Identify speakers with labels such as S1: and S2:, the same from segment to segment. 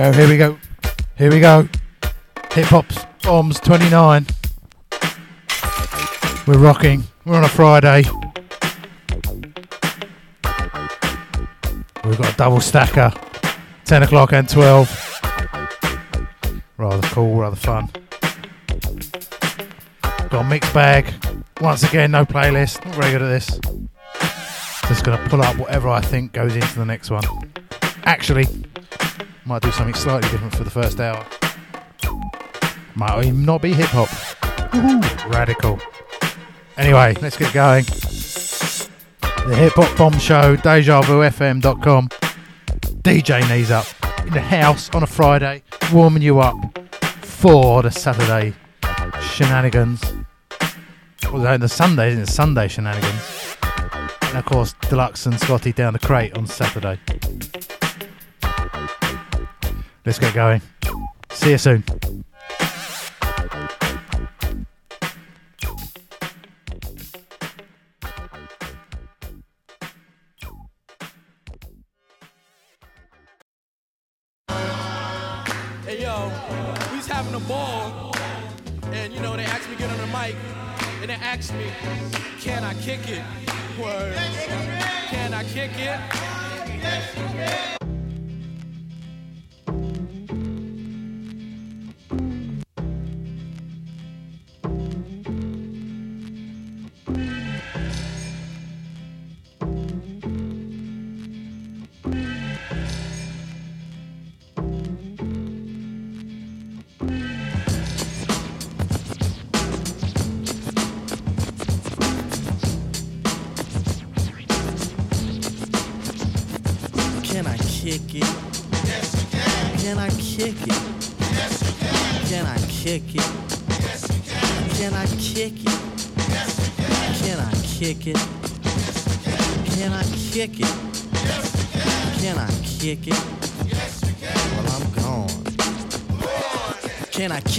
S1: go, here we go. Here we go. Hip Hop's Bombs 29. We're rocking. We're on a Friday. We've got a double stacker. 10 o'clock and 12. Rather cool, rather fun. Got a mixed bag. Once again, no playlist. Not very good at this. Just gonna pull up whatever I think goes into the next one. Actually, might do something slightly different for the first hour. Might even not be hip hop. Radical. Anyway, let's get going. The Hip Hop Bomb Show, DejaVuFM.com. DJ knees up in the house on a Friday, warming you up for the Saturday shenanigans. Well, no, the Sunday, isn't it? Sunday shenanigans. And of course, Deluxe and Scotty down the crate on Saturday. Let's get going. See you soon.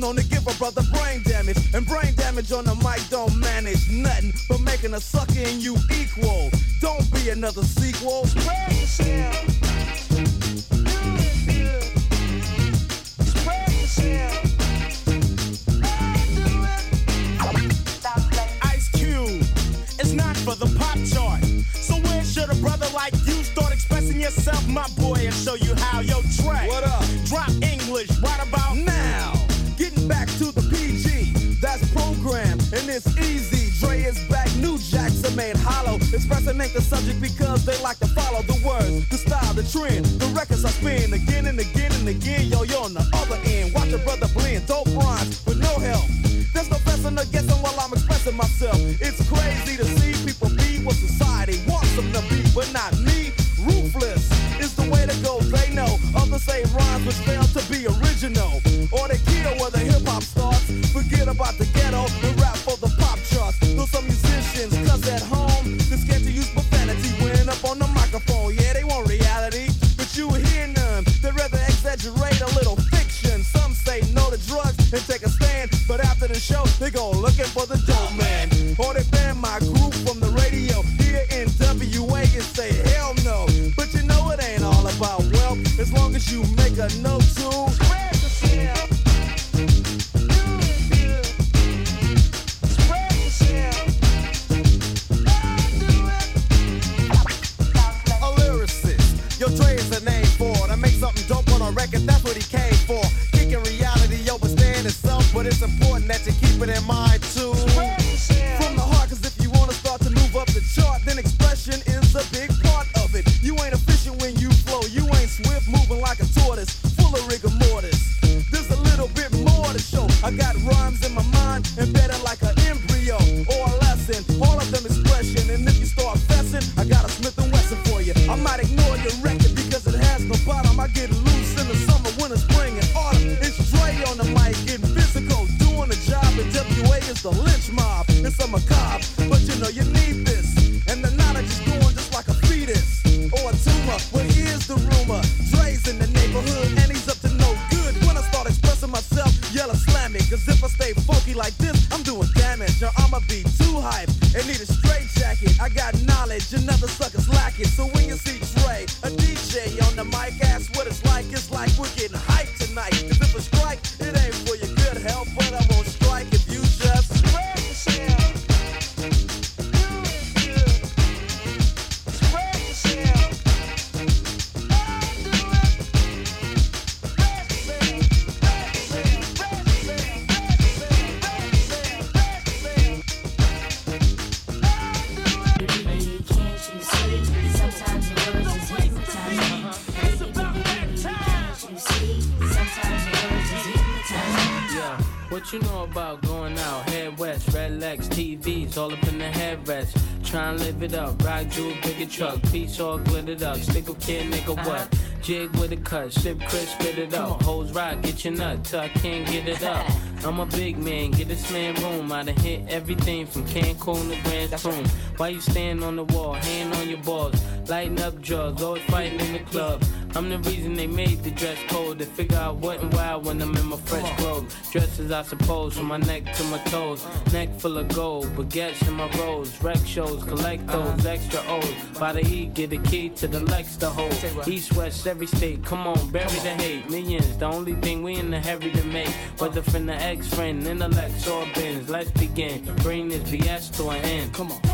S2: Known to give a brother brain damage. And brain damage on the mic don't manage nothing but making a sucker in you equal. Don't be another sequel. Spread yourself. Ice Cube. It's not for the pop chart. So where should a brother like you start expressing yourself, my boy, and show you how? Yo, Trey. What up? Drop English right about now. It's easy. Dre is back, new jacks are made hollow. Expressing ain't the subject because they like to follow the words, the style, the trend. The records I spin again and again and again. Yo, you're on the other end. Watch a brother blend, dope rhymes with no help. There's no fessing or guessing while I'm expressing myself. It's crazy to see looking for the
S3: TVs, all up in the headrest. Try and live it up, ride you a bigger truck, piece all glittered up. Stick a kid, nigga, what? Jig with a cut, sip crisp, spit it up. Hoes rock, get your nut till I can't get it up. I'm a big man, get this man room. I done hit everything from Cancun to Grand Tune. Why you stand on the wall, hand on your balls, lighting up drugs, always fighting in the club. I'm the reason they made the dress code to figure out what and why when I'm in my fresh clothes. Dresses, I suppose, from my neck to my toes. Neck full of gold, baguettes in my rolls. Rec shows, collect those extra O's. By the E, get a key to the Lex to hold. East, west, every state, come on, bury the hate. Millions, the only thing we in the hurry to make. Whether from the ex friend, intellect, or bins. Let's begin. Bring this BS to an end. Come on.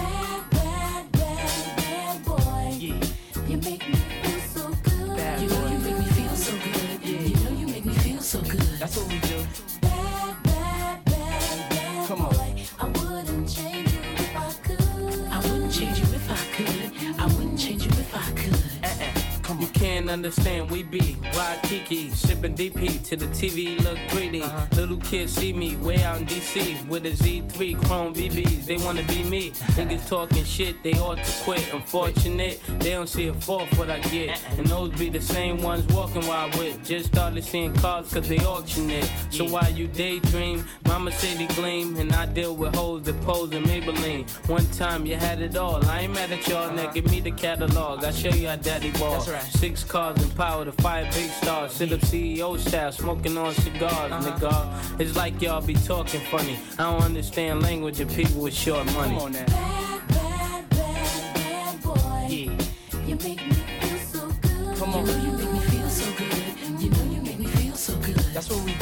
S3: Understand we be wild kiki, sipping DP to the TV look 3D. Uh-huh. Little kids see me way out in DC with a Z3 Chrome BBs. They wanna be me. Niggas talking shit, they ought to quit. Unfortunate, they don't see a fault what I get. Uh-uh. And those be the same ones walking while I whip. Just started seeing cars cause they auction it. So while you daydream, mama city gleam, and I deal with hoes that pose in Maybelline. One time you had it all. I ain't mad at y'all, now uh-huh. give me the catalog. I show you how daddy ball.
S4: That's right.
S3: Six cars and power to fire big stars. Sit up CEO style, smoking on cigars, uh-huh. nigga. It's like y'all be talking funny. I don't understand language of people with short money.
S4: Come on now.
S5: Bad, bad, bad, bad boy.
S4: Yeah.
S5: You make me feel so good.
S4: Come on.
S5: You know you make me feel so good. You know you make me feel so good.
S4: That's what we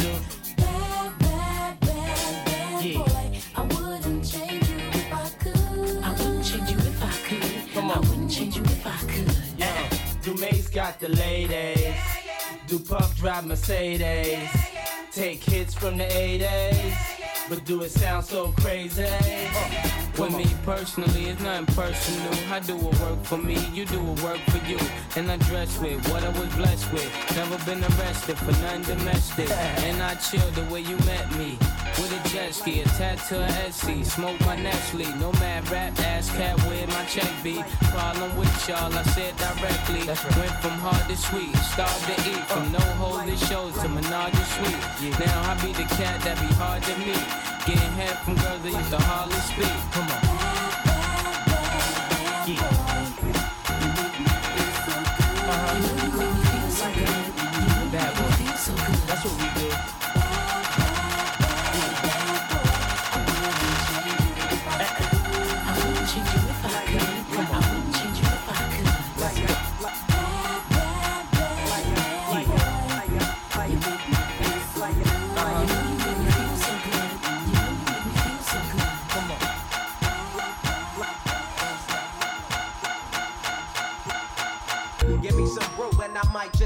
S4: got the ladies. Do Puff drive Mercedes. Take hits from the 80s. But do it sound so crazy?
S3: With me personally, it's nothing personal. I do what work for me, you do what work for you. And I dress with what I was blessed with. Never been arrested for nothing domestic. And I chill the way you met me. With a jet ski, a tattoo of Etsy. Smoke my Nestle. No mad rap ass cat with my check be. Problem with y'all, I said directly. Went from hard to sweet, starved to eat. From no holy shows to menage a suite. Now I be the cat that be hard to meet. Getting head from girls that used to hardly speak. Come on.
S4: Bad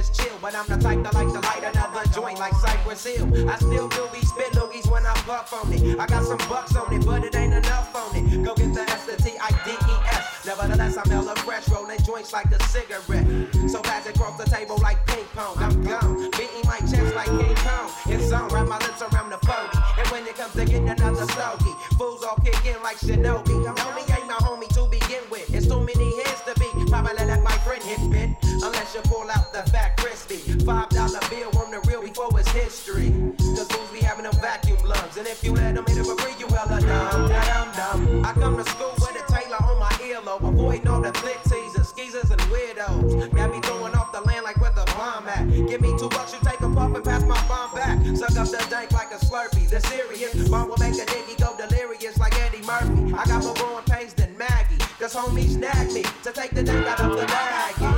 S6: just chill. But I'm the type that like to light another joint like Cypress Hill. I still do be spit loogies when I puff on it. I got some bucks on it, but it ain't enough on it. Go get the S, T, I, D, E, S. Nevertheless, I'm hella fresh, rolling joints like a cigarette. So fast across the table like ping pong. I'm gone, beating my chest like King Kong. It's on, wrap my lips around the 40. And when it comes to getting another stogie, fools all kick in like Shinobi. Five dollar bill on the real before it's history. Cause fools be having them vacuum lungs. And if you let them hit it free, you hella dumb. Dumb, dumb. I come to school with a Taylor on my earlobe. Avoiding all the flick teasers, skeezers, and weirdos. Got me throwing off the land like where the bomb at. Give me two bucks, you take a puff and pass my bomb back. Suck up the dank like a slurpee. The serious bomb will make a nigga go delirious like Eddie Murphy. I got more growing pains than Maggie. Cause homies snag me to take the dank out of the baggie.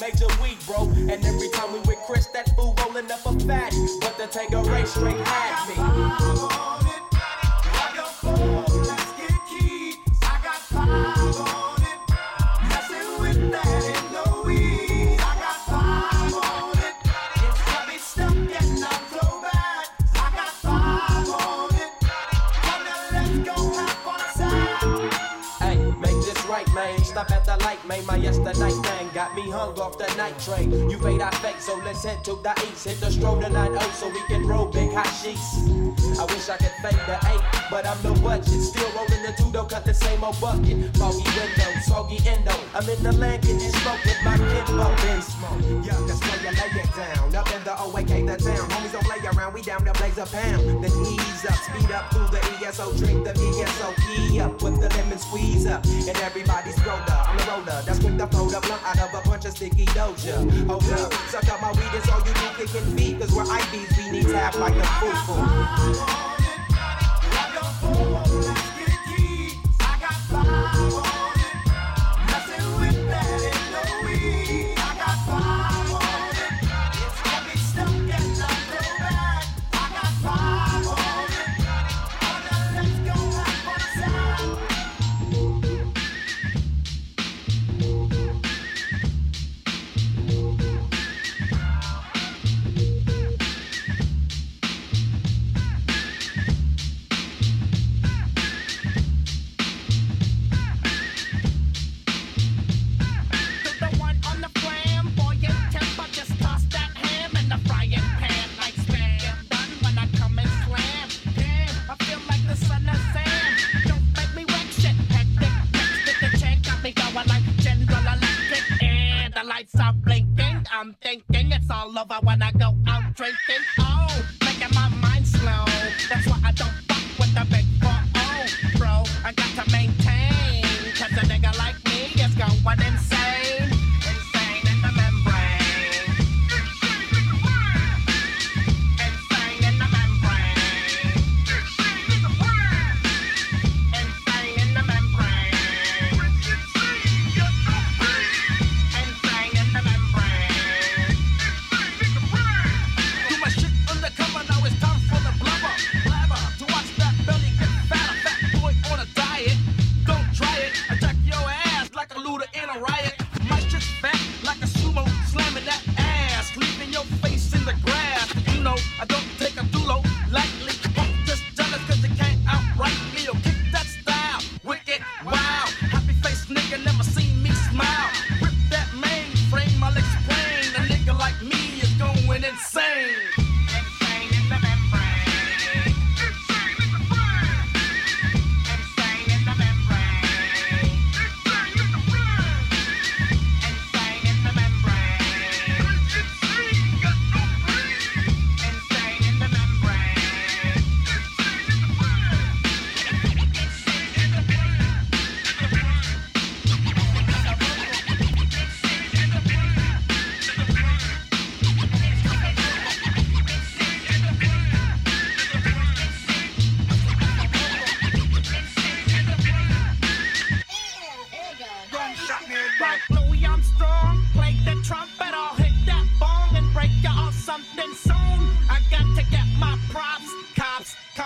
S7: major weed, bro. And every time we with Chris, that fool rolling up a fat. But the Tangeray straight had me. Hey, make this right, man. Stop at the light, man. My yesterday thing Got me hung off the night train. You fade, I fake, so let's head to the east. Hit the stroll tonight, oh, so we can roll big hot sheets. I wish I could fake the eight, but I'm no budget. Still rolling the two, don't cut the same old bucket. Foggy window, soggy endo. I'm in the land getting smoke with my kid bumping smoke. Yeah, that's why you lay it down. Up in the
S6: OAK, the town. Homies don't play around, we down to blaze a pound. Then ease up, speed up through the ESO, drink the ESO, key up with the lemon squeeze up. And everybody's roller, I'm the roller. That's when the fold up, blunt out of a bunch of sticky doja. Hold up, suck up my weed, it's all you need kicking feet. Cause we're IBs, we need
S8: to act like a fool.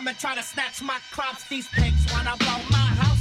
S8: Come and try to snatch my crops, these pigs wanna blow my house.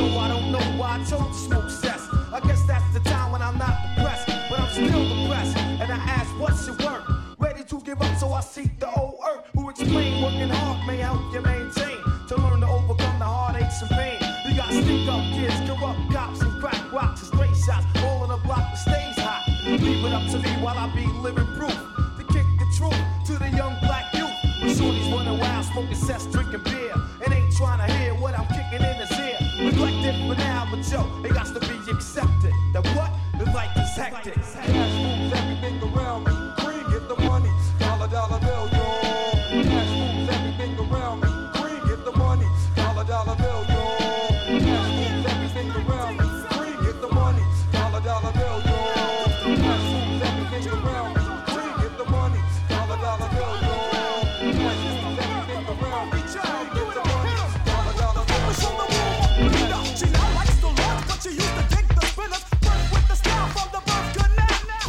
S9: Though I don't know why I smoke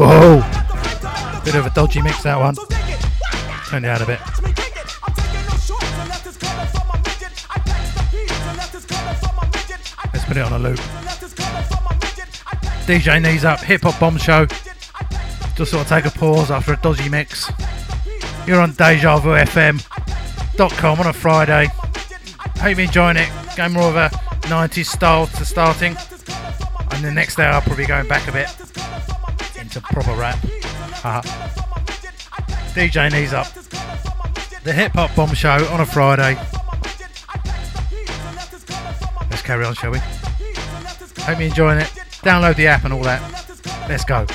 S10: Whoa! Bit of a dodgy mix that one. Turn it down a bit. Let's put it on a loop. DJ Knees Up, Hip Hop Bomb Show. Just sort of take a pause after a dodgy mix. You're on DejaVuFM.com on a Friday. Hope you're enjoying it. Going more of a 90s style to starting. And the next hour, I'll probably going back a bit. It's a proper rap. Uh, DJ Knees Up. The Hip Hop Bomb Show on a Friday. Let's carry on, shall we? Hope you're enjoying it. Download the app and all that. Let's go.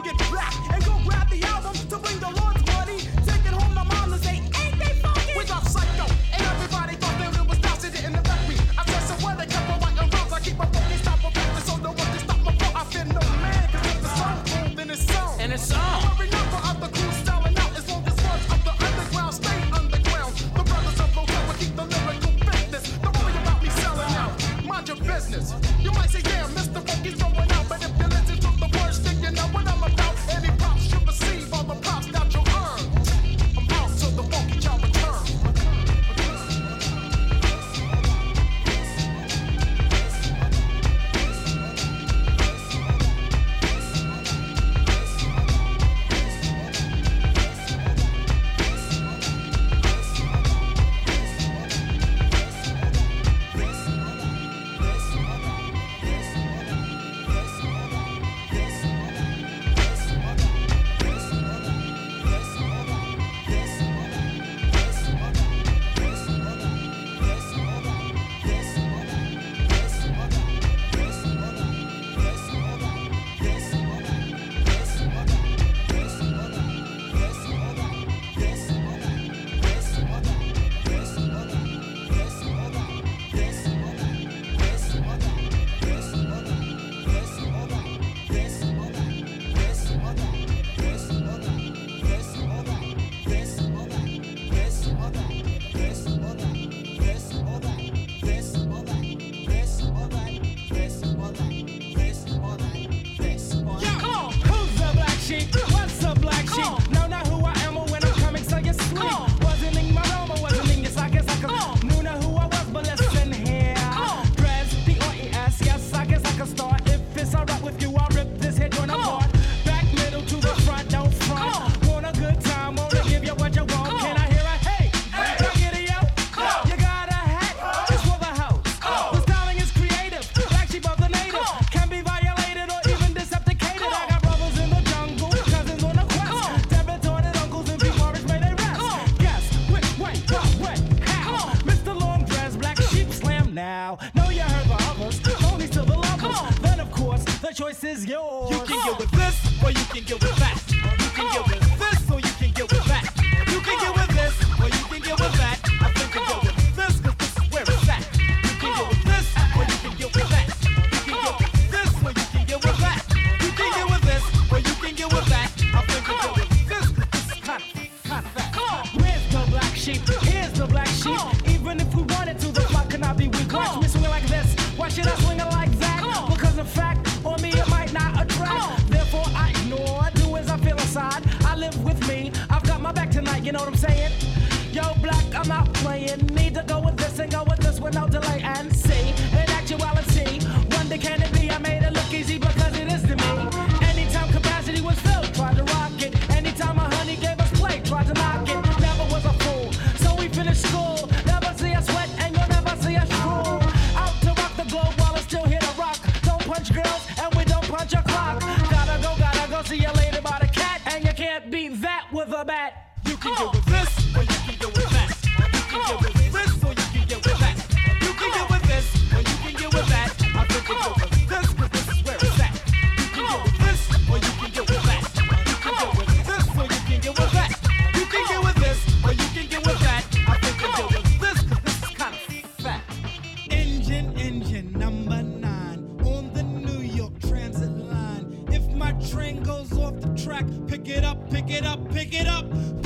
S9: bring it back and go grab the album to bring the
S11: Lord Pick it up, pick it up, pick it up.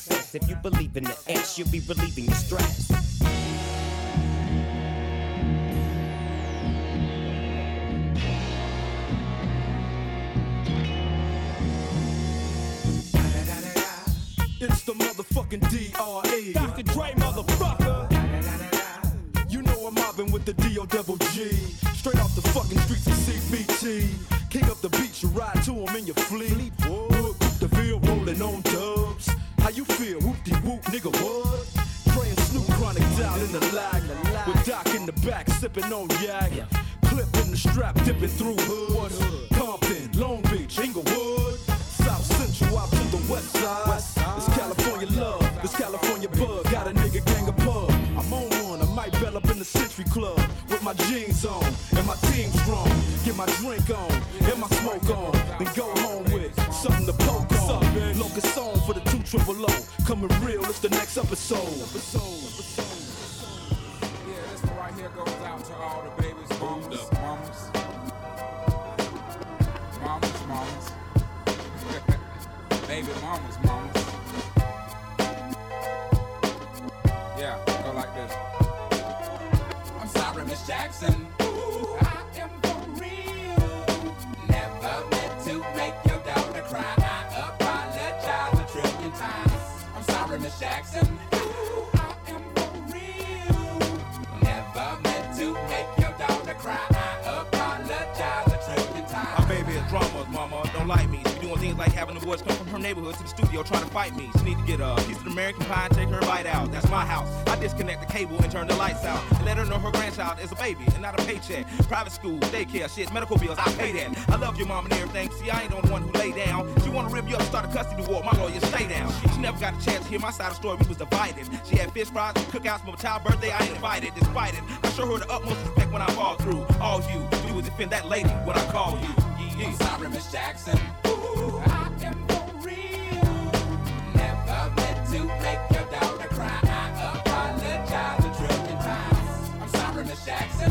S6: you believe in the ass, you'll be relieving your stress.
S12: It's the motherfucking DR. sipping on yak. Clipping the strap, dipping through hood. Compton, Long Beach, Inglewood. South Central out to the west side. It's California love, it's California bug. Got a nigga gang of pub. I'm on one, I might bell up in the Century Club. With my jeans on and my team strong. Get my drink on and my smoke on. Then go home with something to poke on. Locust song for the two triple O. Coming real, it's the next episode.
S13: Shit, medical bills, I pay that. I love your mom and everything. See, I ain't the one who lay down. She wanna rip you up start a custody war. My lawyer, stay down. She never got a chance to hear my side of the story. We was divided. She had fish fries and cookouts for my child's birthday. I ain't invited, despite it. I show her the utmost respect when I fall through. All you do is defend that lady when I call you. Yeah,
S14: I'm sorry, Miss Jackson. Ooh, I am for real. Never meant to make your daughter cry. I apologize a trillion times. I'm sorry, Miss Jackson.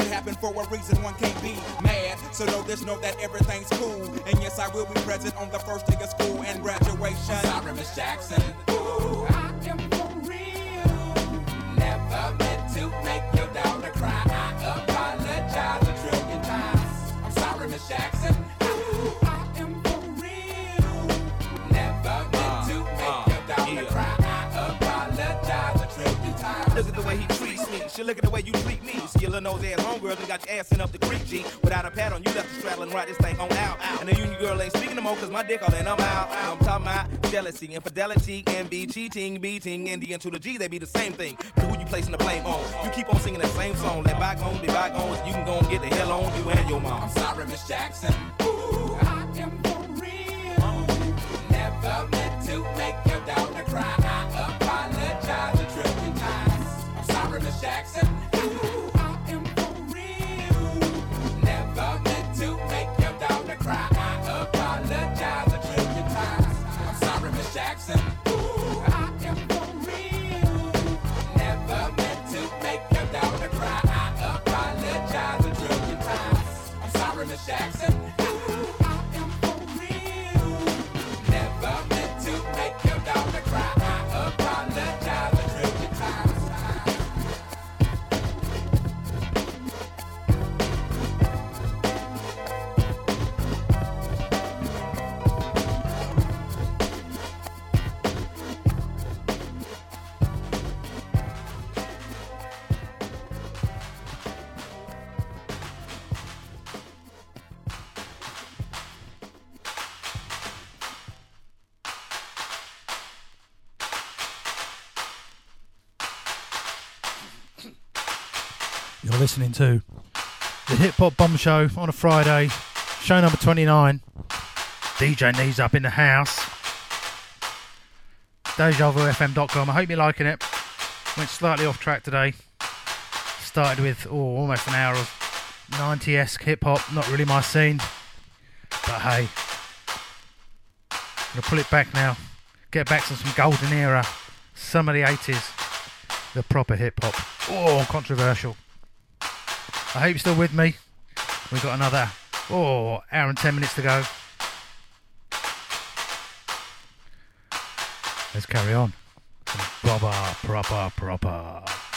S15: It happened for a reason, one can't be mad. So know this, know that everything's cool. And yes, I will be present on the first day of school and graduation.
S14: Sorry, Miss Jackson. Ooh,
S13: She look at the way you treat me. See your little nose ass homegirl and got your ass sent up the creek, G. Without a pad on, you left the straddle and ride this thing on out. And the union girl ain't speaking no more cause my dick all in, I'm out. I'm talking about jealousy, infidelity, envy, cheating, beating, and the N to the G, they be the same thing. But who you placing the blame on? You keep on singing that same song. Let bygones be bygones. You can go and get the hell on you and your mom.
S14: I'm sorry, Miss Jackson. Ooh, I am for real. Never meant to make your daughter cry. To
S1: the Hip Hop Bomb Show on a Friday, show number 29. DJ Knees Up in the house. DejaVuFM.com. I hope you're liking it. Went slightly off track today. Started with oh, almost an hour of 90 esque hip hop. Not really my scene. But hey, I'm to pull it back now. Get back to some golden era. Some of the 80s. The proper hip hop. Oh, controversial. I hope you're still with me. We've got another oh hour and ten minutes to go. Let's carry on. Proper, proper, proper.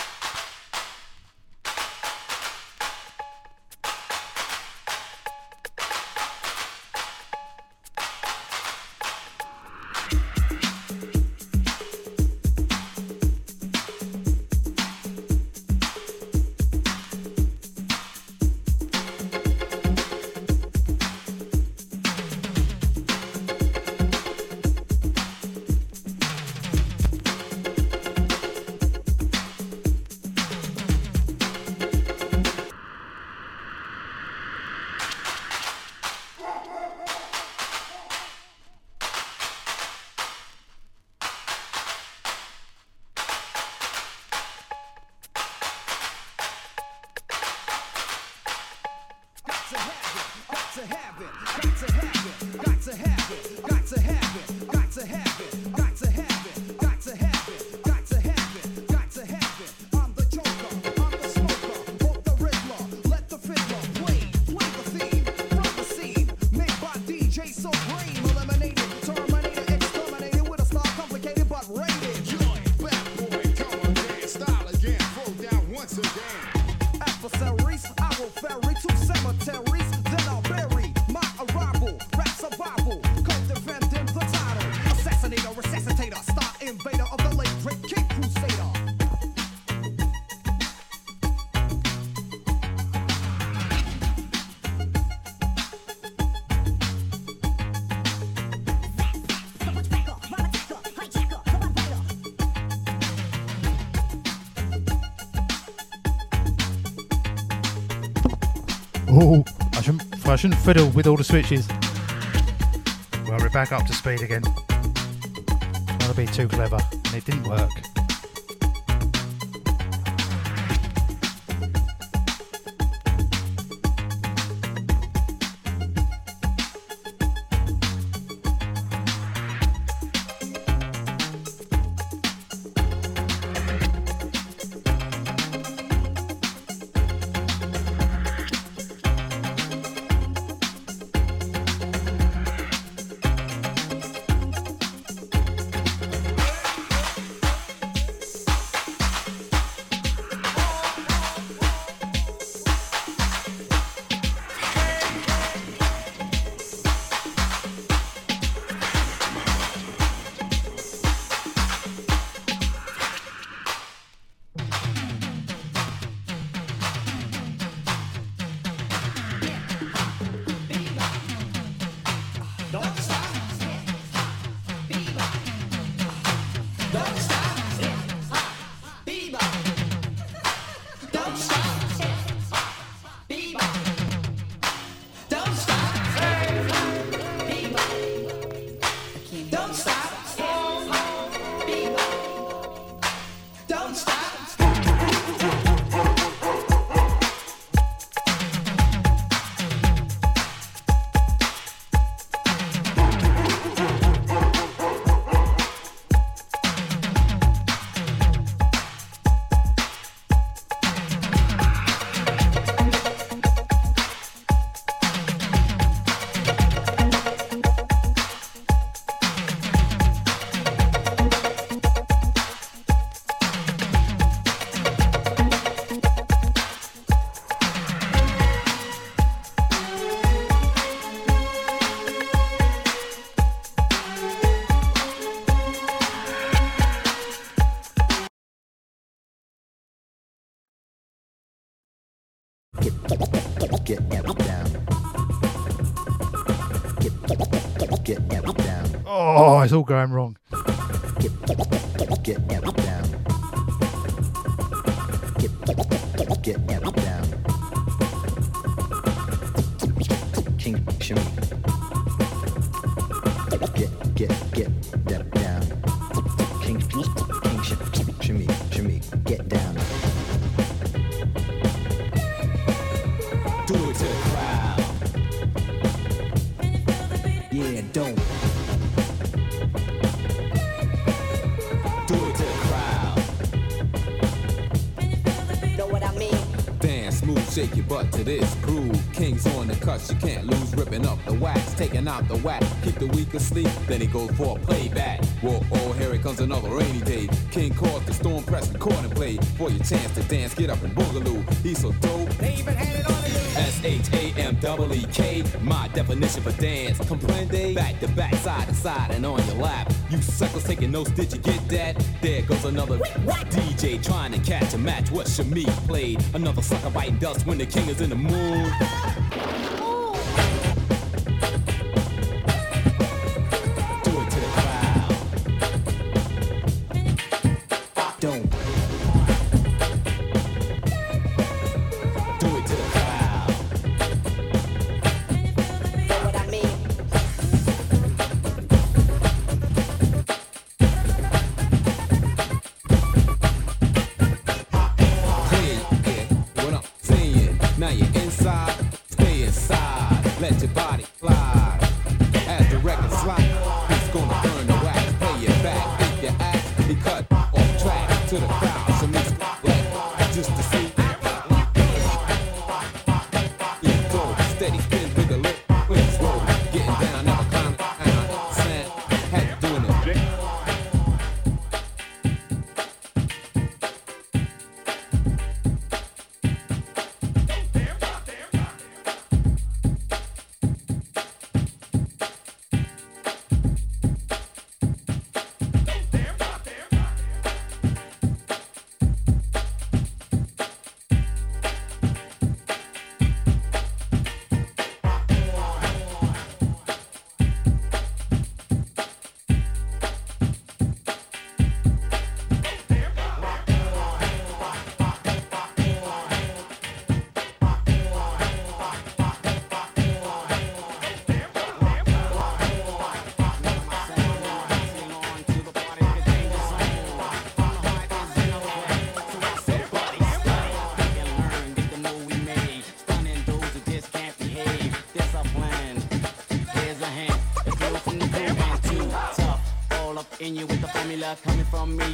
S1: Shouldn't, fiddle with all the switches. Well, we're back up to speed again. That'll be too clever, and it didn't work. Oh, it's all going wrong.
S16: King
S14: Kings on the cuts, you can't lose. Ripping up the wax, taking out the whack. Keep the weak asleep, then he goes for a playback. Whoa, oh, here it comes another rainy day. King calls the storm press, record and play. For your chance to dance, get up and boogaloo. He's so dope. They even had it on S H A M double E K, my definition for dance. Comprende? Back to back, side to side, and on your lap. You suckers taking notes, did you get that? There goes another DJ trying to catch a match. What Shamik played? Another sucker biting dust when the king is in the mood.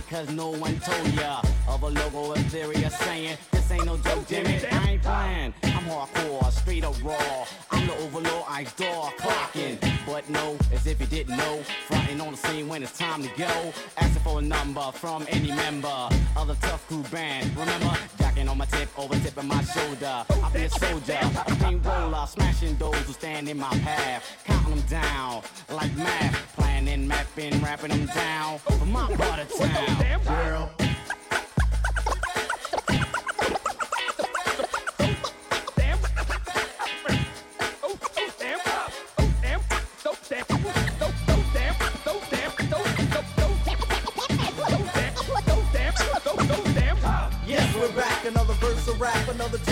S17: Cause no one told ya. Of a logo of saying, this ain't no joke, Jimmy. I ain't playing. I'm hardcore, straight up raw. I'm the overlord, I door clocking. But no, as if you didn't know. Fronting on the scene when it's time to go. Asking for a number from any member of the tough crew band. Remember, jacking on my tip, over tipping my shoulder. I'll be a soldier, a roller, smashing those who stand in my path.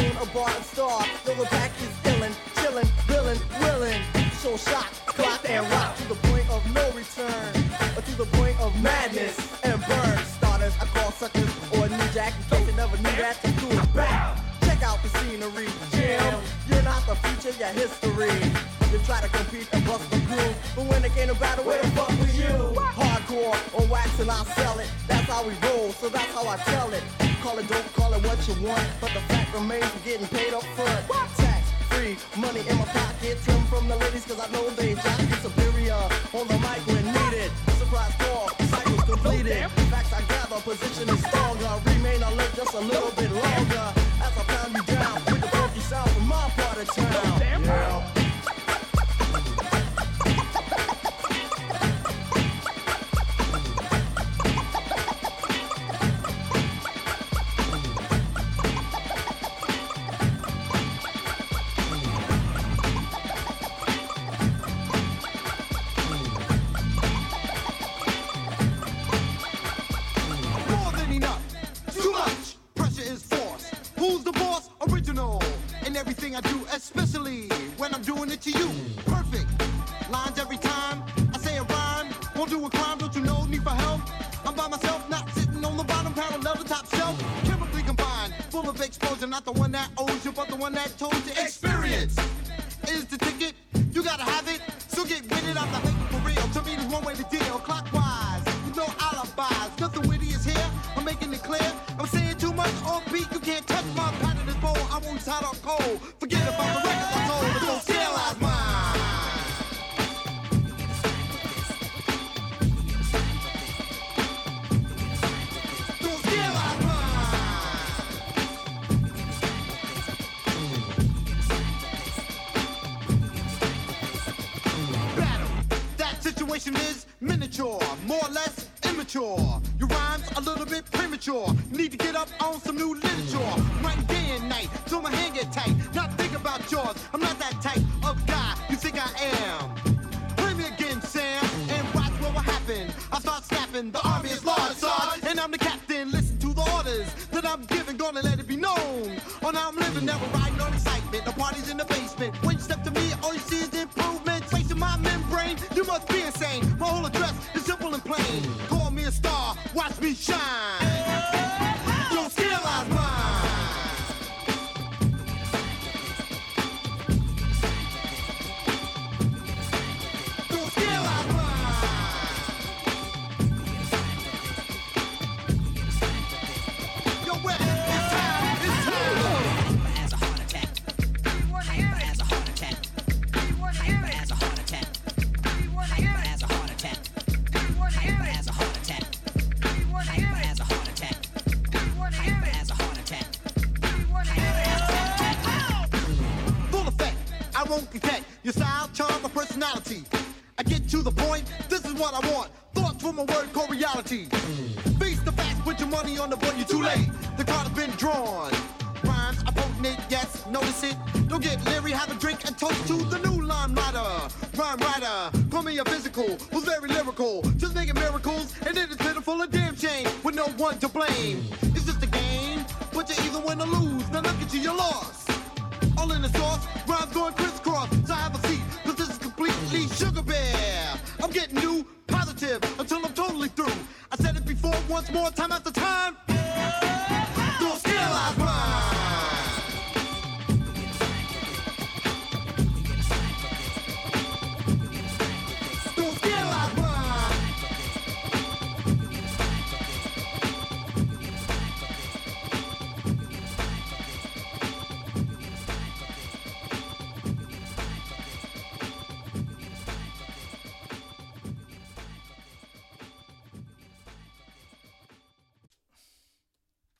S18: Tune, a bar and star. Yo, the back is illin', chillin', willin', willin'. So shot, clock, and rock to the point of no return. Or to the point of madness and burn. Starters, I call suckers or new jack in case you never knew that. To do it back. Check out the scenery, Jim. You're not the future, you're history. You try to compete and bust the groove, but when it came to battle, where the fuck was you? Hardcore on wax and I'll sell it. That's how we roll, so that's how I tell it. Call it dope, call it what you want, but the fact remains we're getting paid up front. Tax free, money in my pocket. Trim from the ladies, cause I know they jock is superior. On the mic when needed. Surprise call, cycle's completed. Facts I gather, position is stronger. Remain alert just a little bit you,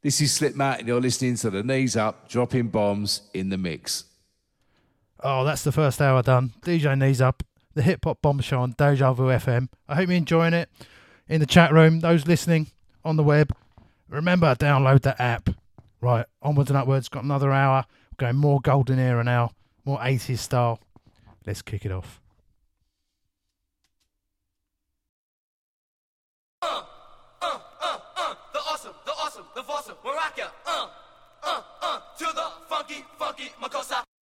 S12: This is Slipmat, and you're
S19: listening to the Knees Up Dropping Bombs in the Mix.
S1: Oh, that's the first hour done. DJ Knees Up, the hip hop bomb show on Deja Vu FM. I hope you're enjoying it in the chat room, those listening on the web. Remember, download the app. Right, onwards and upwards. Got another hour. We're going more golden era now, more 80s style. Let's kick it off.
S20: funky, funky, Makossa.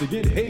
S20: To
S7: get hazy.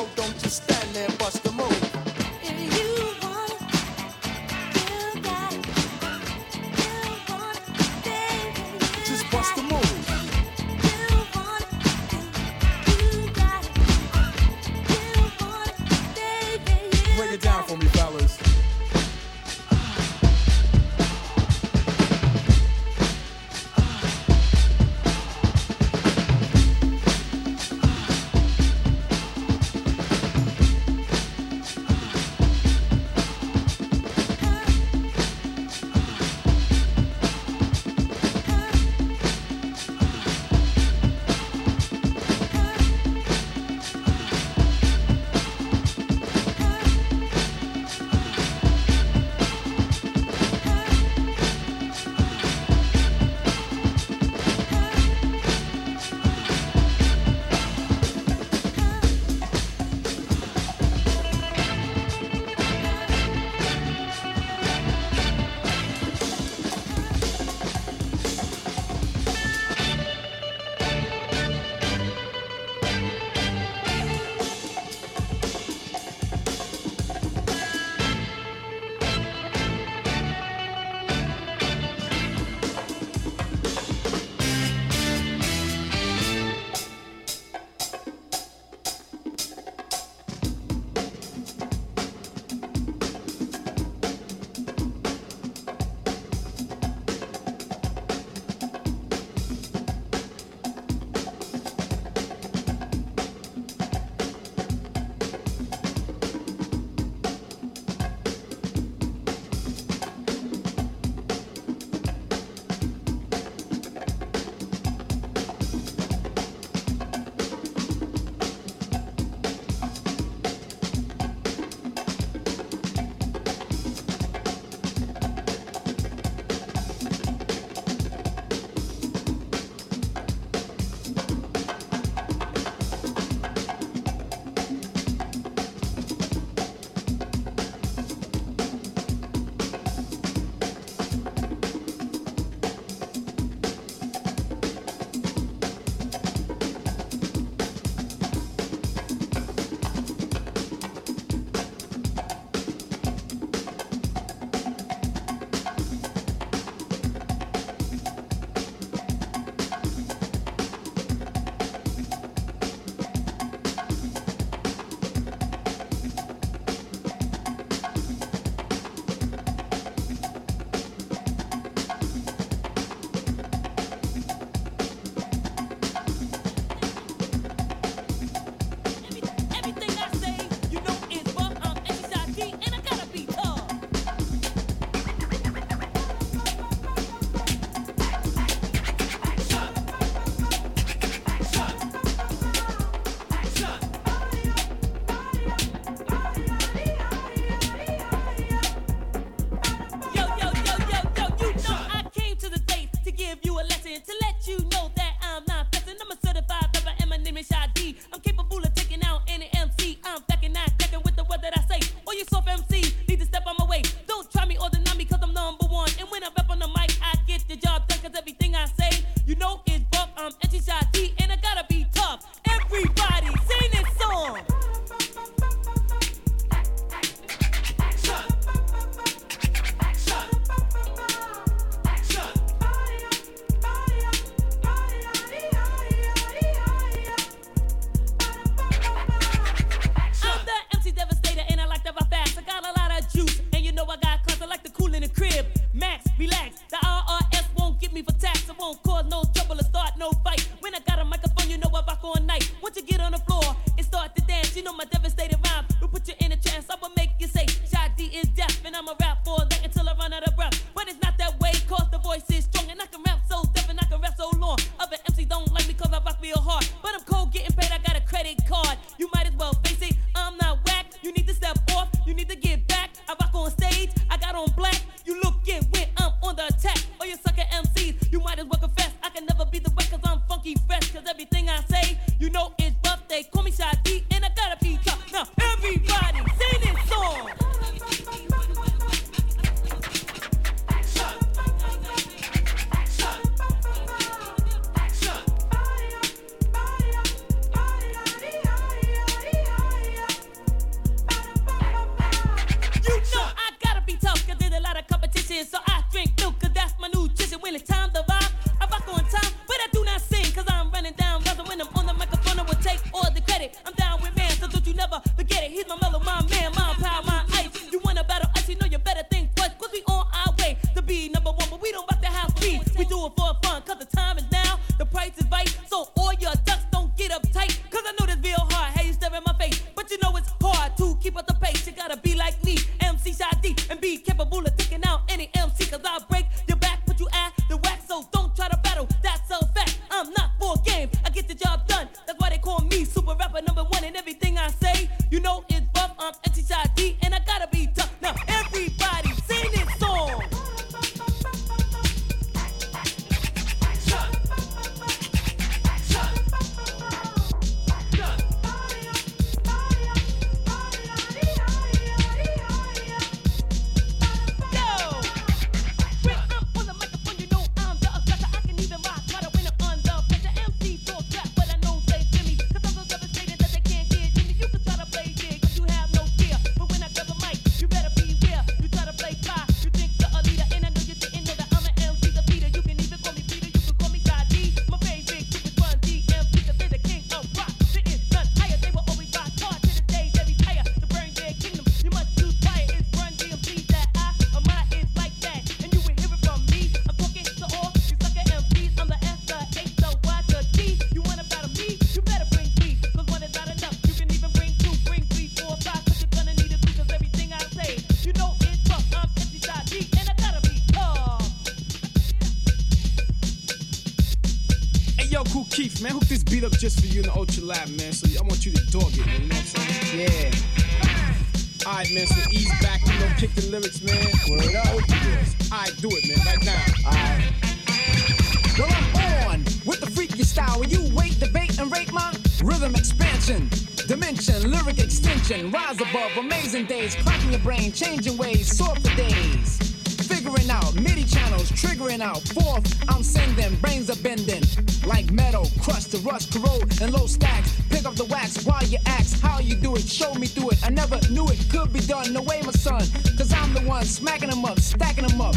S21: just for
S22: you
S2: in the Ultra Lab, man. So I want you to dog it, man. You know what I'm saying? Yeah. Alright, man, so ease back, you know, kick the lyrics, man. Word up. Alright, do it, man, right now. Alright.
S23: Well, I'm on with the freaky style. Will you wait, debate, and rate my rhythm expansion? Dimension, lyric extension, rise above amazing days, cracking your brain, changing ways, soar for days. Figuring out MIDI channels, triggering out. Fourth, I'm sending, brains are bending. Like metal, crust to rust, corrode, and low stacks. Pick up the wax while you ask how you do it. Show me through it. I never knew it could be done. No way, my son. Cause I'm the one smacking them up, stacking them up.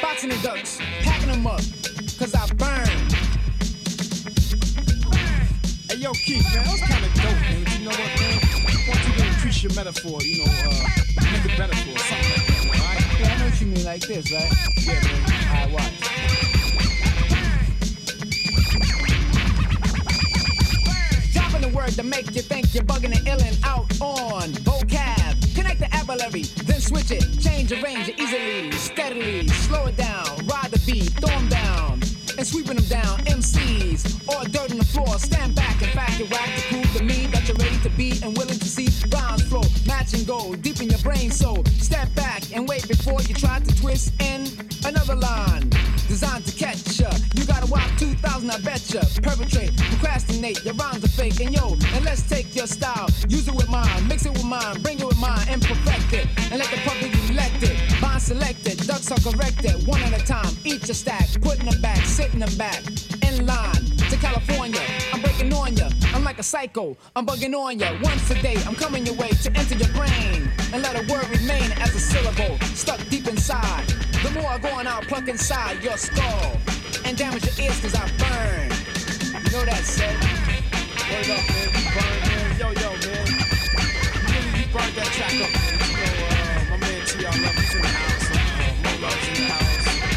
S23: Boxing the ducks, packing them up. Cause I burn.
S2: Hey yo, Keith, man, that was kind of dope, man. You know what, man? I want you to increase your metaphor, you know, uh, make it better for us, something alright?
S23: Yeah, I know what you mean, like this, right?
S2: Yeah,
S23: and go, deep in your brain, so step back and wait before you try to twist in another line. Designed to catch ya. You gotta walk 2000, I betcha. Perpetrate, procrastinate, your rhymes are fake. And yo, and let's take your style, use it with mine, mix it with mine, bring it with mine, and perfect it. And let the public elect it. Bond selected, ducks are corrected, one at a time, Eat your stack, putting them back, sitting them back. In line to California, on ya. I'm like a psycho, I'm bugging on ya. Once a day, I'm coming your way to enter your brain and let a word remain as a syllable stuck deep inside. The more I go on I'll pluck inside your skull and damage your ears cause I burn. You know that said.
S2: Word up, man. You burn, man. Yo, yo, man. Really, you burned that track up, man. You know, uh, my man T.R. Love is in the house. Uh, Moe Love's in the house.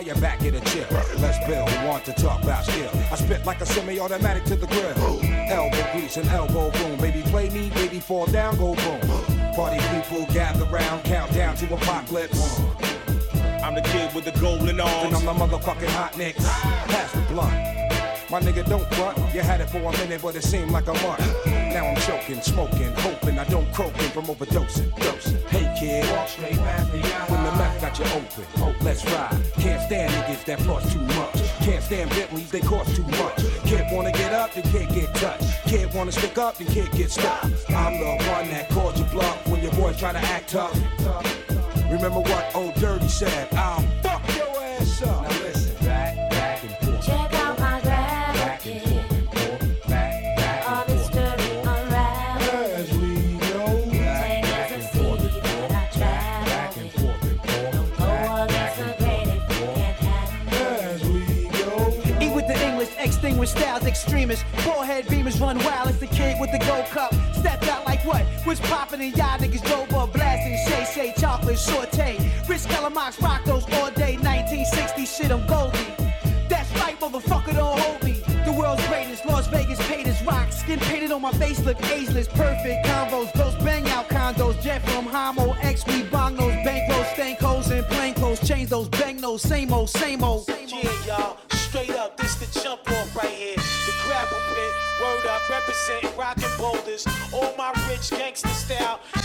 S2: You walk back get a chill. Let's build, want to talk about skill. I spit like a semi-automatic to the grill. Elbow grease and elbow boom. Baby, play me, baby, fall down, go boom. Party people gather round, count down to apocalypse.
S24: I'm the kid with the golden arms.
S2: And I'm the motherfucking hot nicks. Pass the blunt. My nigga don't front. You had it for a minute, but it seemed like a month. Now I'm choking, smoking, hoping I don't croaking from overdosing. Dosing. Hey kid, when the mouth got you open, oh let's ride. Can't stand niggas that floss too much. Can't stand Bentleys, they cost too much. Can't wanna get up, then can't get touched. Can't wanna stick up, then can't get stuck. I'm the one that called you bluff when your boys try to act tough. Remember what old Dirty said? I'll
S25: extremists. Forehead beamers run wild as the kid with the gold cup. Stepped out like what? Which poppin' in y'all niggas drove up blasting. Shay Shay chocolate saute. Rich Calamox rock those all day. 1960 shit, I'm Goldie. That's right, motherfucker, don't hold me. The world's greatest, Las Vegas paid as rock. Skin painted on my face, look ageless. Perfect combos, those bang out condos. Jet from Homo, X, we bong those bankrolls, stank hoes, and plain clothes. Change those bang those, same old, same old.
S26: Yeah, y'all, straight up, this the jump off word up, representing rockin' boulders. All my rich gangster style. I.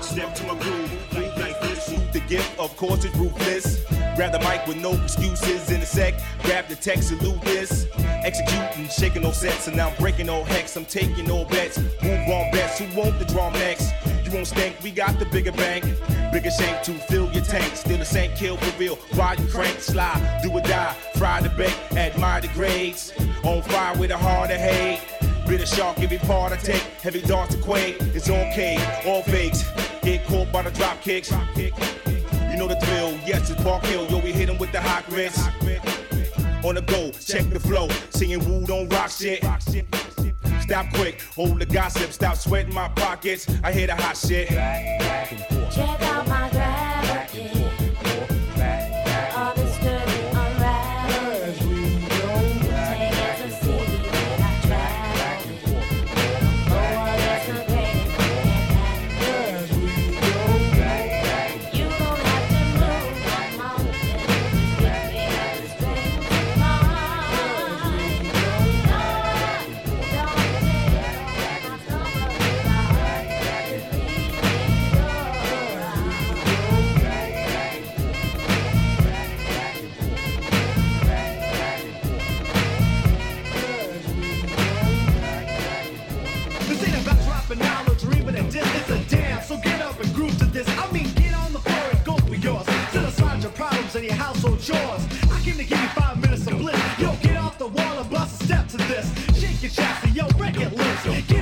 S24: Step, to my groove, like this. The gift, of course it's ruthless. Grab the mic with no excuses in a sec. Grab the text, salute this. Executing, shaking no sets, and now I'm breaking all hex. I'm taking all bets. Move on best. Who want the drum next? You won't stink, we got the bigger bank. Bigger shank to fill your tank. Still the same kill for real. Why you crank, slide, do or die. Fry the bake, admire the grades. On fire with a heart of hate. Bitter shark, every part I take. Heavy darts to quake. It's okay, all fakes. Get caught by the drop kicks. You know the drill. Yes, it's Park Hill. Yo, we hit 'em with the hot grits. On the go, check the flow. Singing woo, don't rock shit. Stop quick, hold the gossip. Stop sweating my pockets. I hear the hot shit.
S27: Check out my graphic this. I
S28: mean, get on the floor and go for yours. Set aside your problems and your household chores. I came to give you five minutes of bliss. Yo, get off the wall and bust a step to this. Shake your chassis, yo, break it loose.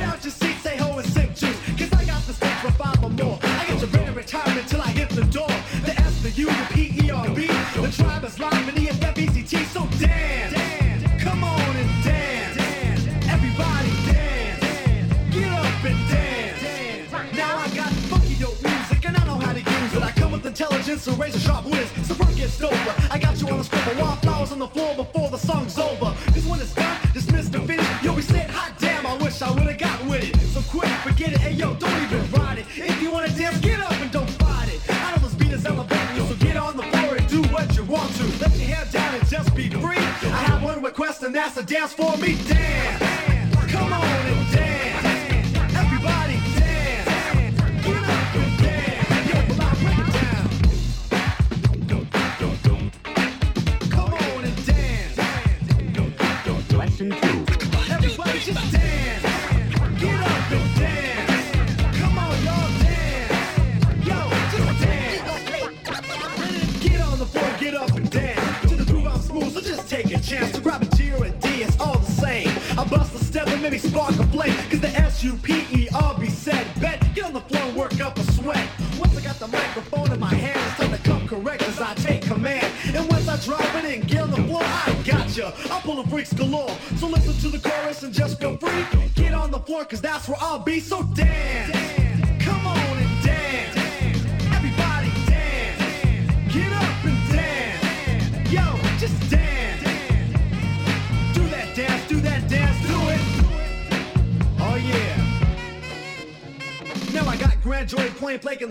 S28: Razor sharp wits. So work gets over. I got you on the scribble. Wildflowers on the floor before the song's over. Cause when it's done, dismiss the finish. Yo, we said, hot damn, I wish I would've got with it. So quit, forget it. Hey, yo, don't even ride it. If you wanna dance, get up and don't fight it. I know this beat is elevating you, so get on the floor and do what you want to. Let your hair down and just be free. I have one request and that's to dance for me. Dance.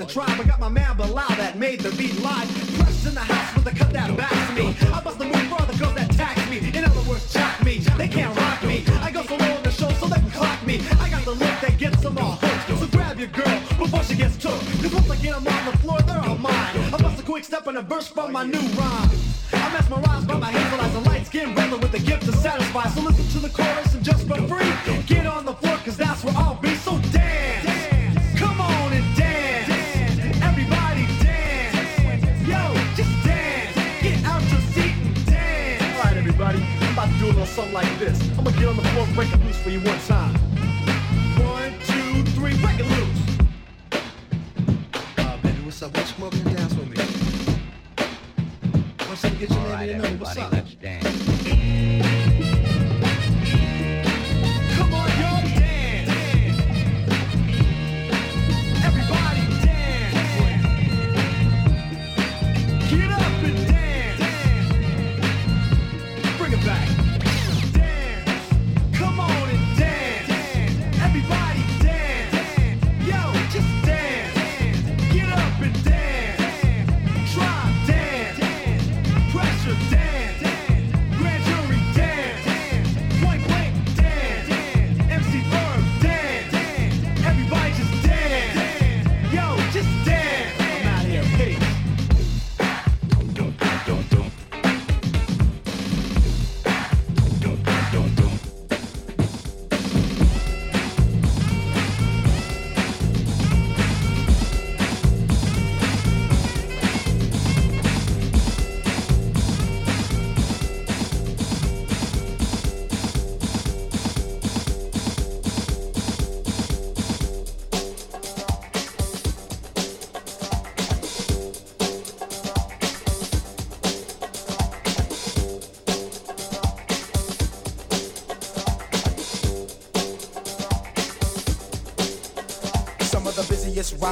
S28: Playing Blake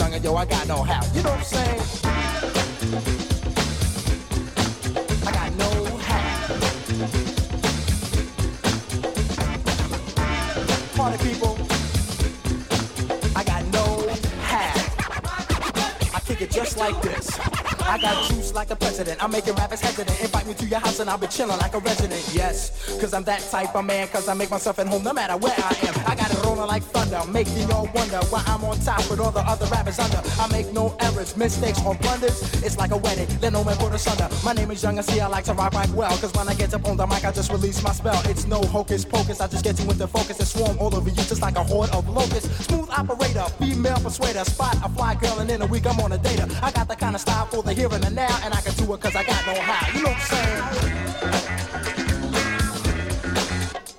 S29: Young, yo, I got know how. You know what I'm saying? I got know how. Party people, I got no. I kick it just like this. I got juice like the president. I'm making rappers hesitant. Invite me to your house and I'll be chilling like a resident. Yes, cause I'm that type of man. Cause I make myself at home no matter where I am. I got rolling like thunder, making y'all wonder why I'm on top with all the other rappers under. I make no errors, mistakes, or blunders. It's like a wedding, let no man put us under. My name is Young and see I like to rock right well. Cause when I get up on the mic, I just release my spell. It's no hocus pocus, I just get you into focus and swarm all over you just like a horde of locusts. Smooth operator, female persuader, spot a fly girl and in a week I'm on a data. I got the kind of style for the here and the now, and I can do it cause I got know how. You know what I'm saying?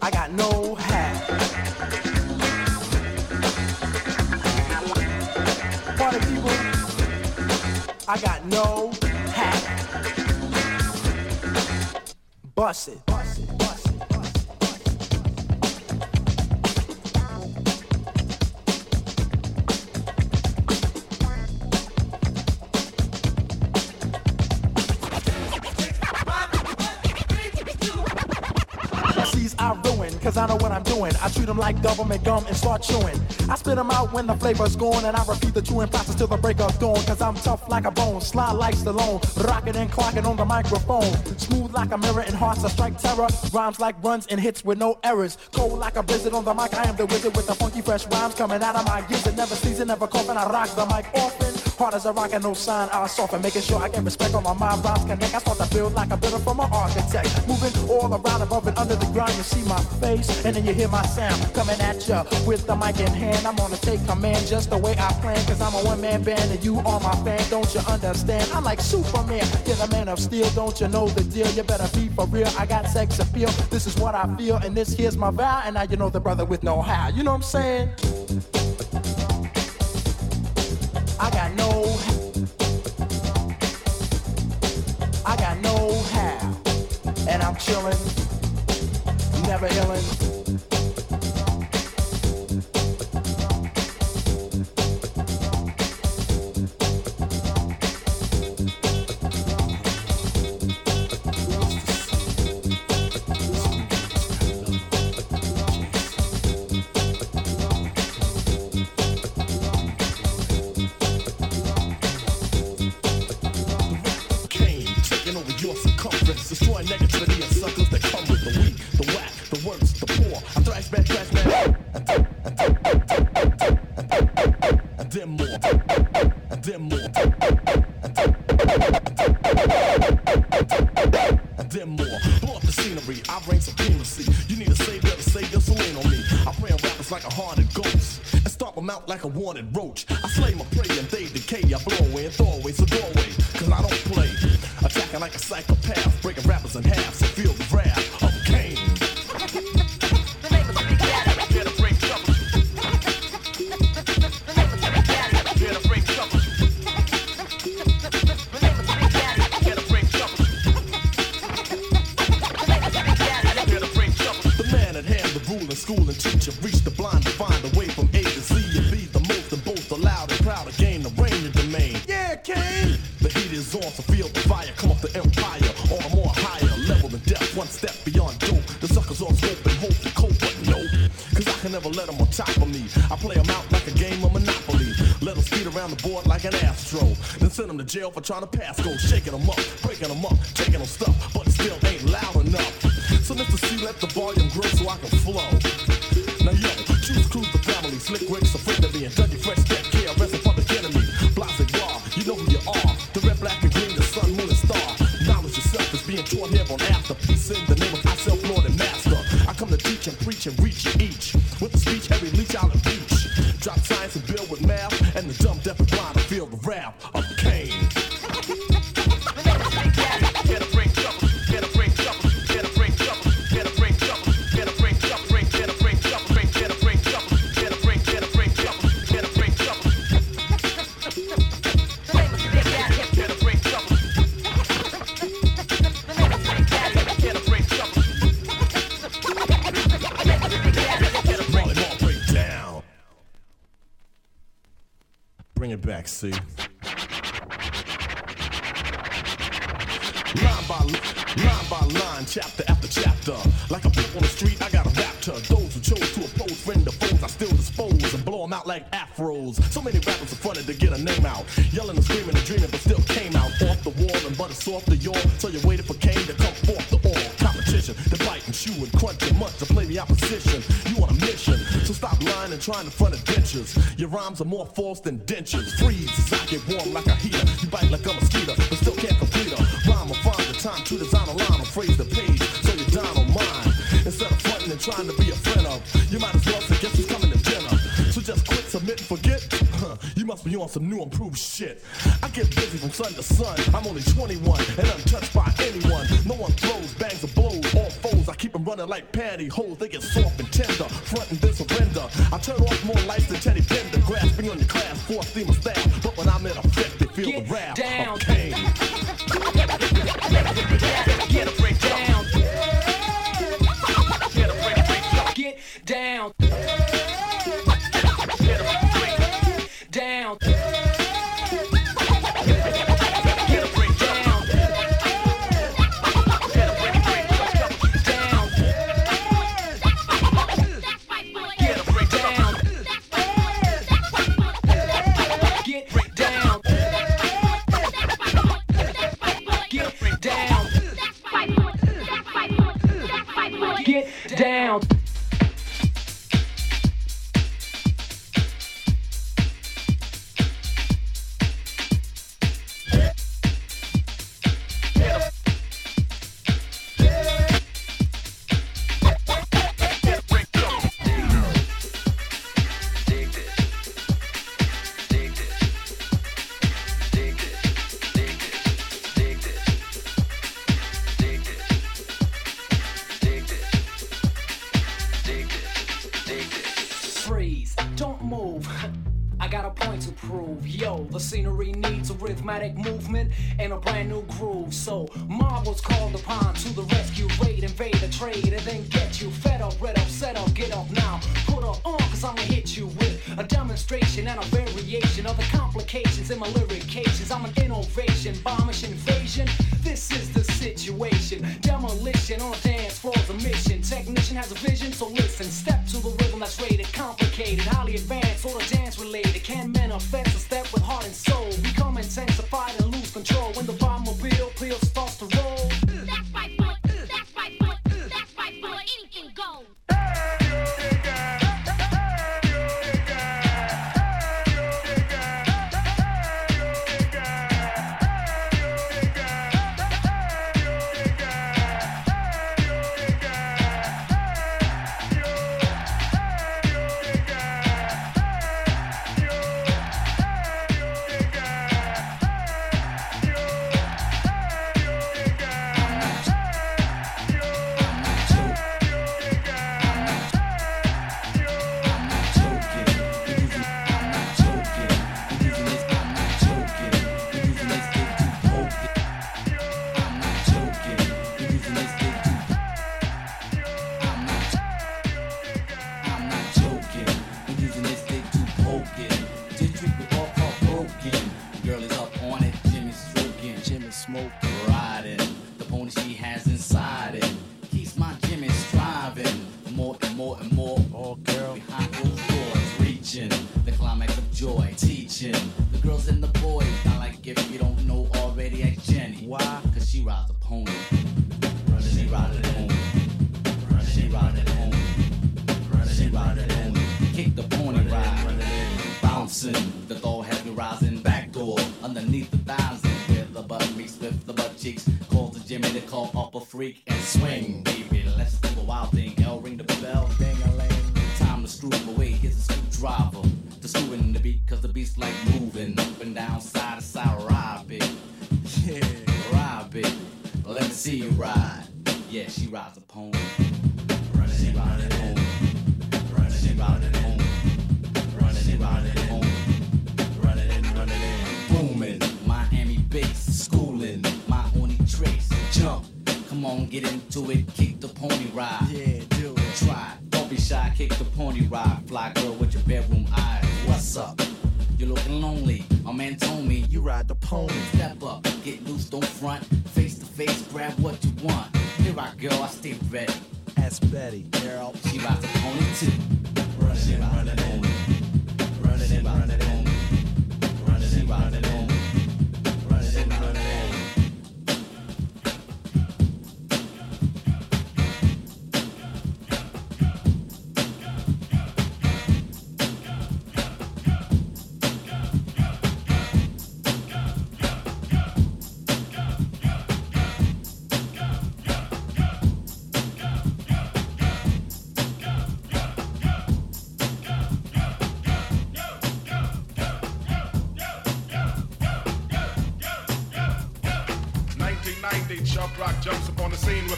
S29: I got no how. Party people, I got no hat. Bust it. Doing. I treat them like government gum and start chewing. I spit them out when the flavor's gone, and I repeat the chewing process till the break of dawn. Cause I'm tough like a bone, slide like Stallone, rocking and clocking on the microphone. Smooth like a mirror and hearts that strike terror. Rhymes like runs and hits with no errors. Cold like a blizzard on the mic, I am the wizard with the funky fresh rhymes coming out of my gizzard. Never season, never coughing, I rock the mic often. Hard as a rock and no sign, I soften. Making sure I get respect on my mind, rhymes connect. I start to build like a builder from an architect. Moving all around, above and under the ground. You see my face, and then you hear my sound. Coming at ya with the mic in hand. I'm gonna take command just the way I plan. Cause I'm a one man band, and you are my fan. Don't you understand? I'm like Superman, you're the man of steel. Don't you know the deal? You better be for real. I got sex appeal. This is what I feel, and this here's my vow. And now you know the brother with know how. You know what I'm saying? I got know how, and I'm chillin', never illin'.
S9: roach. to jail for trying to pass go. Shaking them up, breaking them up, So many rappers are funny to get a name out. Yelling and screaming and dreaming, but still came out off the wall and butter soft the yawn. So you waited for Kane to come forth the all. Competition, the bite and chew and crunch and munch to play the opposition. You on a mission, so stop lying and trying to front adventures. Your rhymes are more false than dentures. Freeze, I get warm like a heater. You bite like I'm a some new improved shit. I get busy from sun to sun.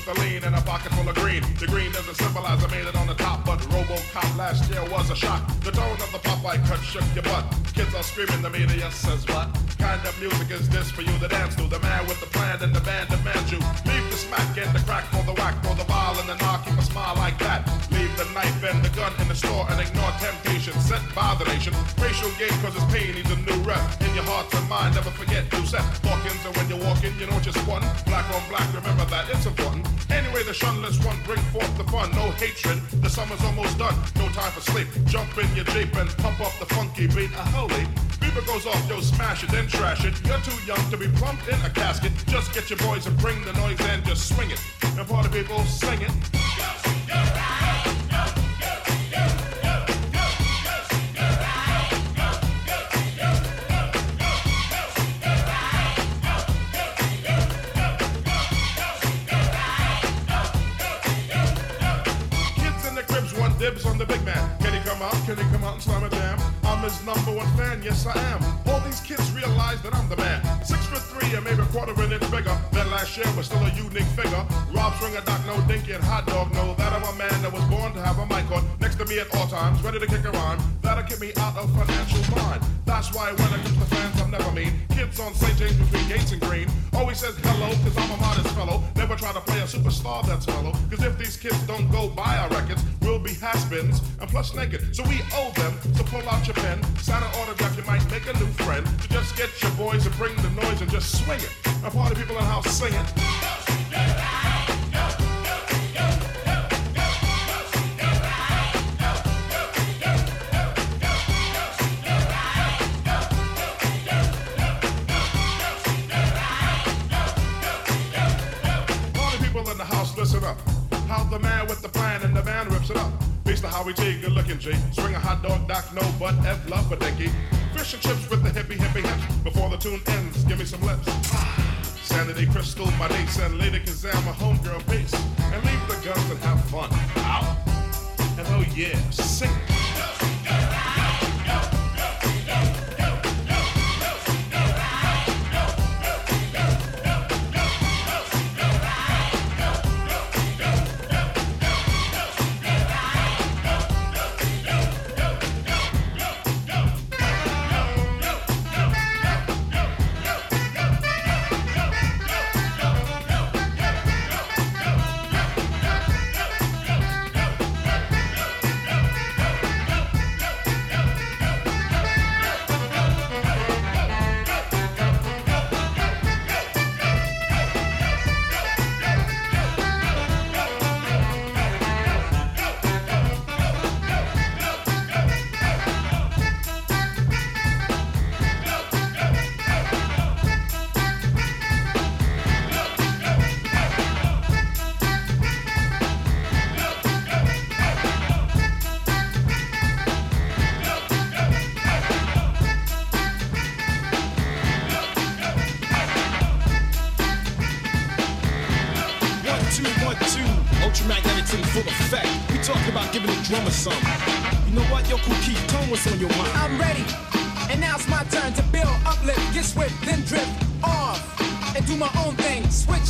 S30: With the
S31: lean and a pocket full of green. The green doesn't symbolize I made it on the top, but Robocop last year was a shock. The tone of the Popeye cut shook your butt. Kids are screaming, the media says what? Kind of music is this for you to dance to? The man with the plan and the band demands you. Leave smack and the crack for the whack for the ball and the knock. Keep a smile like that. Leave the knife and the gun in the store and ignore temptation sent by the nation. Racial game cause it's pain needs a new rep. In your heart and mind, never forget you set Hawkins and when you're walking, you know you're squatting. Black on black, remember that it's important. Anyway, the shunless one bring forth the fun. No hatred, the summer's almost done. No time for sleep. Jump in your Jeep and pump up the funky beat. A holy. Beaver goes off, yo, smash it, then trash it. You're too young to be plumped in a casket. Just get your boys and bring the noise and just swing it. And party people, sing it. The cribs want dibs on the big man. Can he come out? Can he come out and slam a jam? His number one fan, yes I am. All these kids realize that I'm the man. Six foot three and maybe a quarter an inch bigger than last year, but still a unique figure. Rob Stringer, Doc No Dinky, and Hot Dog know that I'm a man that was born to have a mic on next to me at all times, ready to kick a rhyme. That'll get me out of financial bind. That's why when it comes to fans, I'm never mean. Kids on St. James between Gates and Green always says hello, cause I'm a modest fellow. Never try to play a superstar that's mellow. Cause if these kids don't go buy our records, we'll be has-beens and plus naked. So we owe them, to pull out your pen, sign an autograph, you might make a new friend. So just get your boys and bring the noise and just swing it. And party people in the house sing it. Party people in the house, listen up. How the man with the plan and the band rips it up. Based Howie how G, good looking G. Swing a hot dog, doc, no butt, F, love a dinky. Fish and chips with the hippie, hippie hips. Before the tune ends, give me some lips. Sanity Crystal, my niece, and Lady Kazam, my homegirl base. And leave the guns and have fun. Out. And oh yeah, sing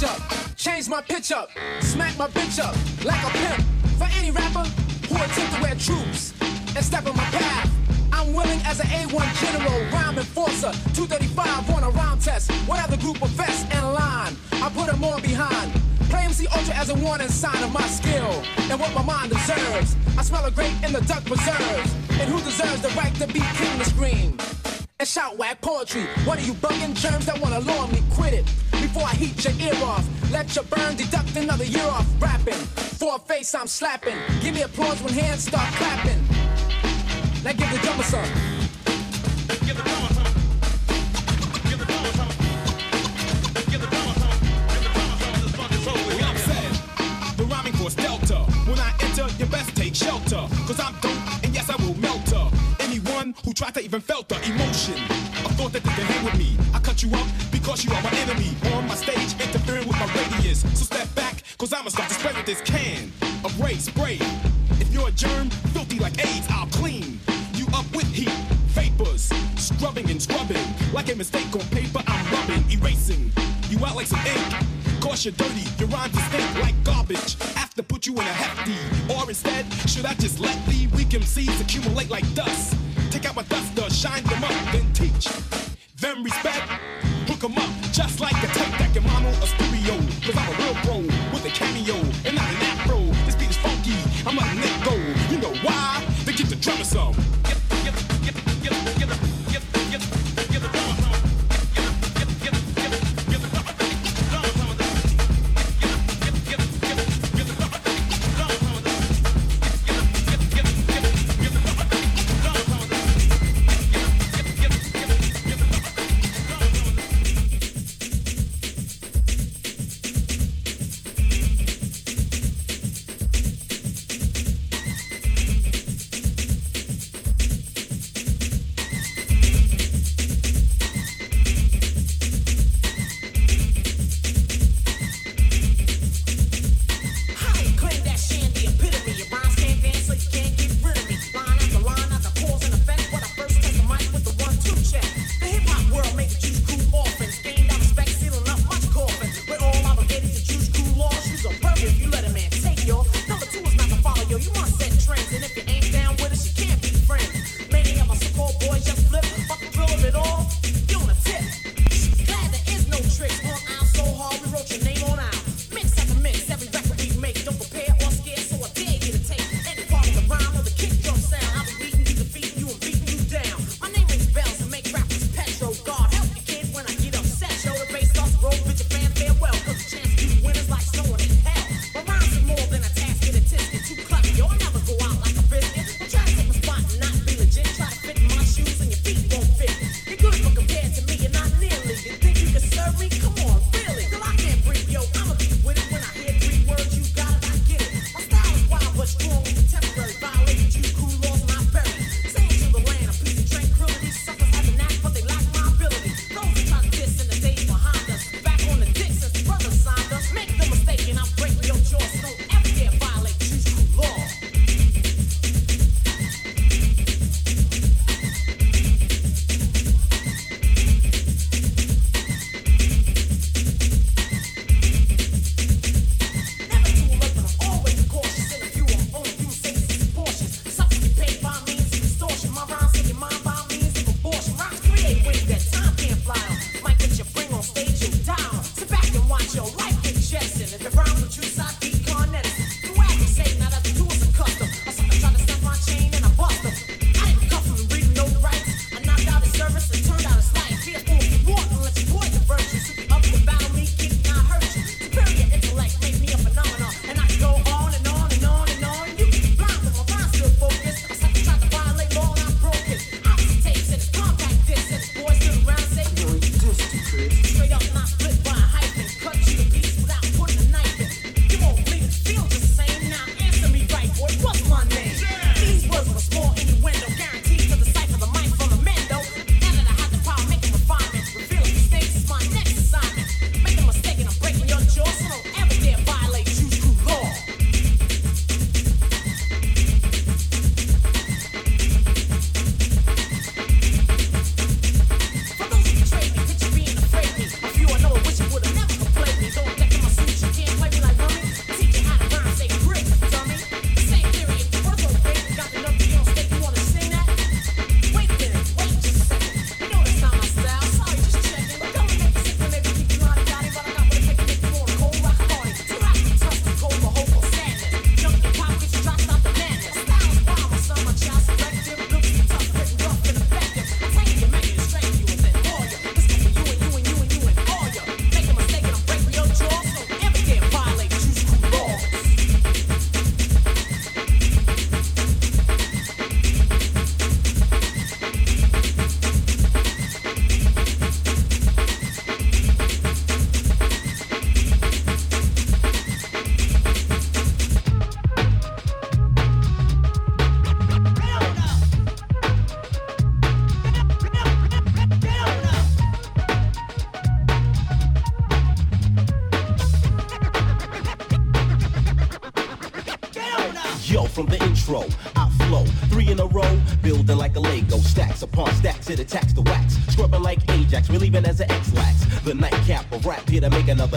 S23: Up, change my pitch up, smack my bitch up like a pimp. For any rapper who attempt to wear troops and step on my path. I'm willing as an A1 general, rhyme enforcer, 235 on a round test. What other group of vests and line? I put them all behind. Play MC Ultra as a warning sign of my skill and what my mind deserves. I smell a grape in the duck preserves. And who deserves the right to be king to scream? And shout whack poetry. What are you bugging germs that wanna lure me? Quit it before I heat your ear off. Let your burn deduct another year off rapping. For a face I'm slapping. Give me applause when hands start clapping. Now give the drummer some.
S32: What I'm saying, the
S31: dumbass up. Give the dumbass up. Give the dumbass off. This fucking totally
S2: upset. The
S32: rhyming force delta. When I enter, you best take shelter. Cause I'm dope, Who tried to even felt the emotion, a thought that can hang with me. I cut you up because you are my enemy. On my stage, interfering with my radius. So step back, cause I'ma start to spray with this can of ray spray. If you're a germ, filthy like AIDS, I'll clean you up with heat. Vapors, scrubbing and scrubbing. Like a mistake on paper, I'm rubbing, erasing you out like some ink. Cause you're dirty, your rhymes stink like garbage. Have to put you in a hefty. Or instead, should I just let the weak MCs accumulate like dust? Take out my duster, shine them up, then teach. Them respect, hook 'em up, just like a tape deck in mono or stereo. Cause I'm a real pro with a cameo and not an afro. This beat is funky, I'm letting it go. You know why? They get the drummer some.
S24: the the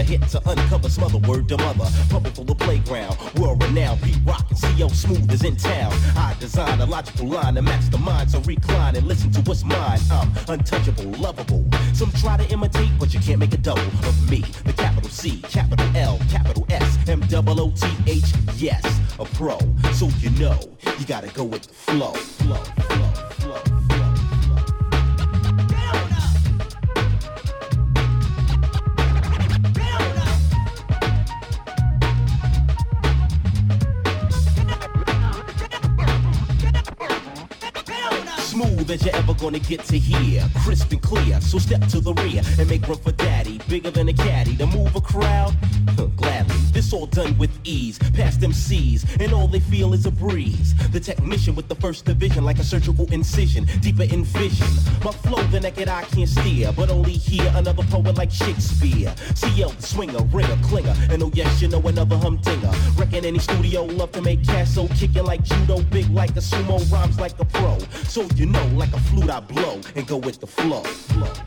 S24: hit to uncover, smother word to mother. public for the playground, world renowned, beat rockin', CL smooth is in town. I design a logical line to match the mind, so recline and listen to what's mine. I'm untouchable, lovable. Some try to imitate, but you can't make a double of me. The capital C, capital L, capital S, M double O T H, yes, a pro. So you know, you gotta go with past seas and all they feel is a breeze. The technician with the first division, like a surgical incision, deeper in vision. My flow, the naked eye can't steer, but only hear another poet like Shakespeare. CL, the swinger, ringer, clinger, and oh yes, you know another humdinger. Reckon any studio love to make cash, kicking like judo, big like a sumo, rhymes like a pro. So you know, like a flute I blow, and go with the flow. flow.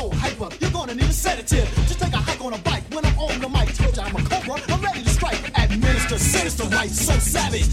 S12: so
S18: hyper, you're gonna need a sedative. Just take a hike on a bike when I'm on the mic. Told you I'm a cobra, I'm ready to strike. Administer sinister rights, so savage.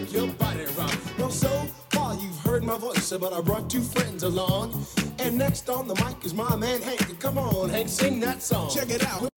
S9: Make your body rock. Well, so far you've heard my voice, but I brought two friends along. And next on the mic is my man Hank. Come on, Hank, sing that song. Check it out.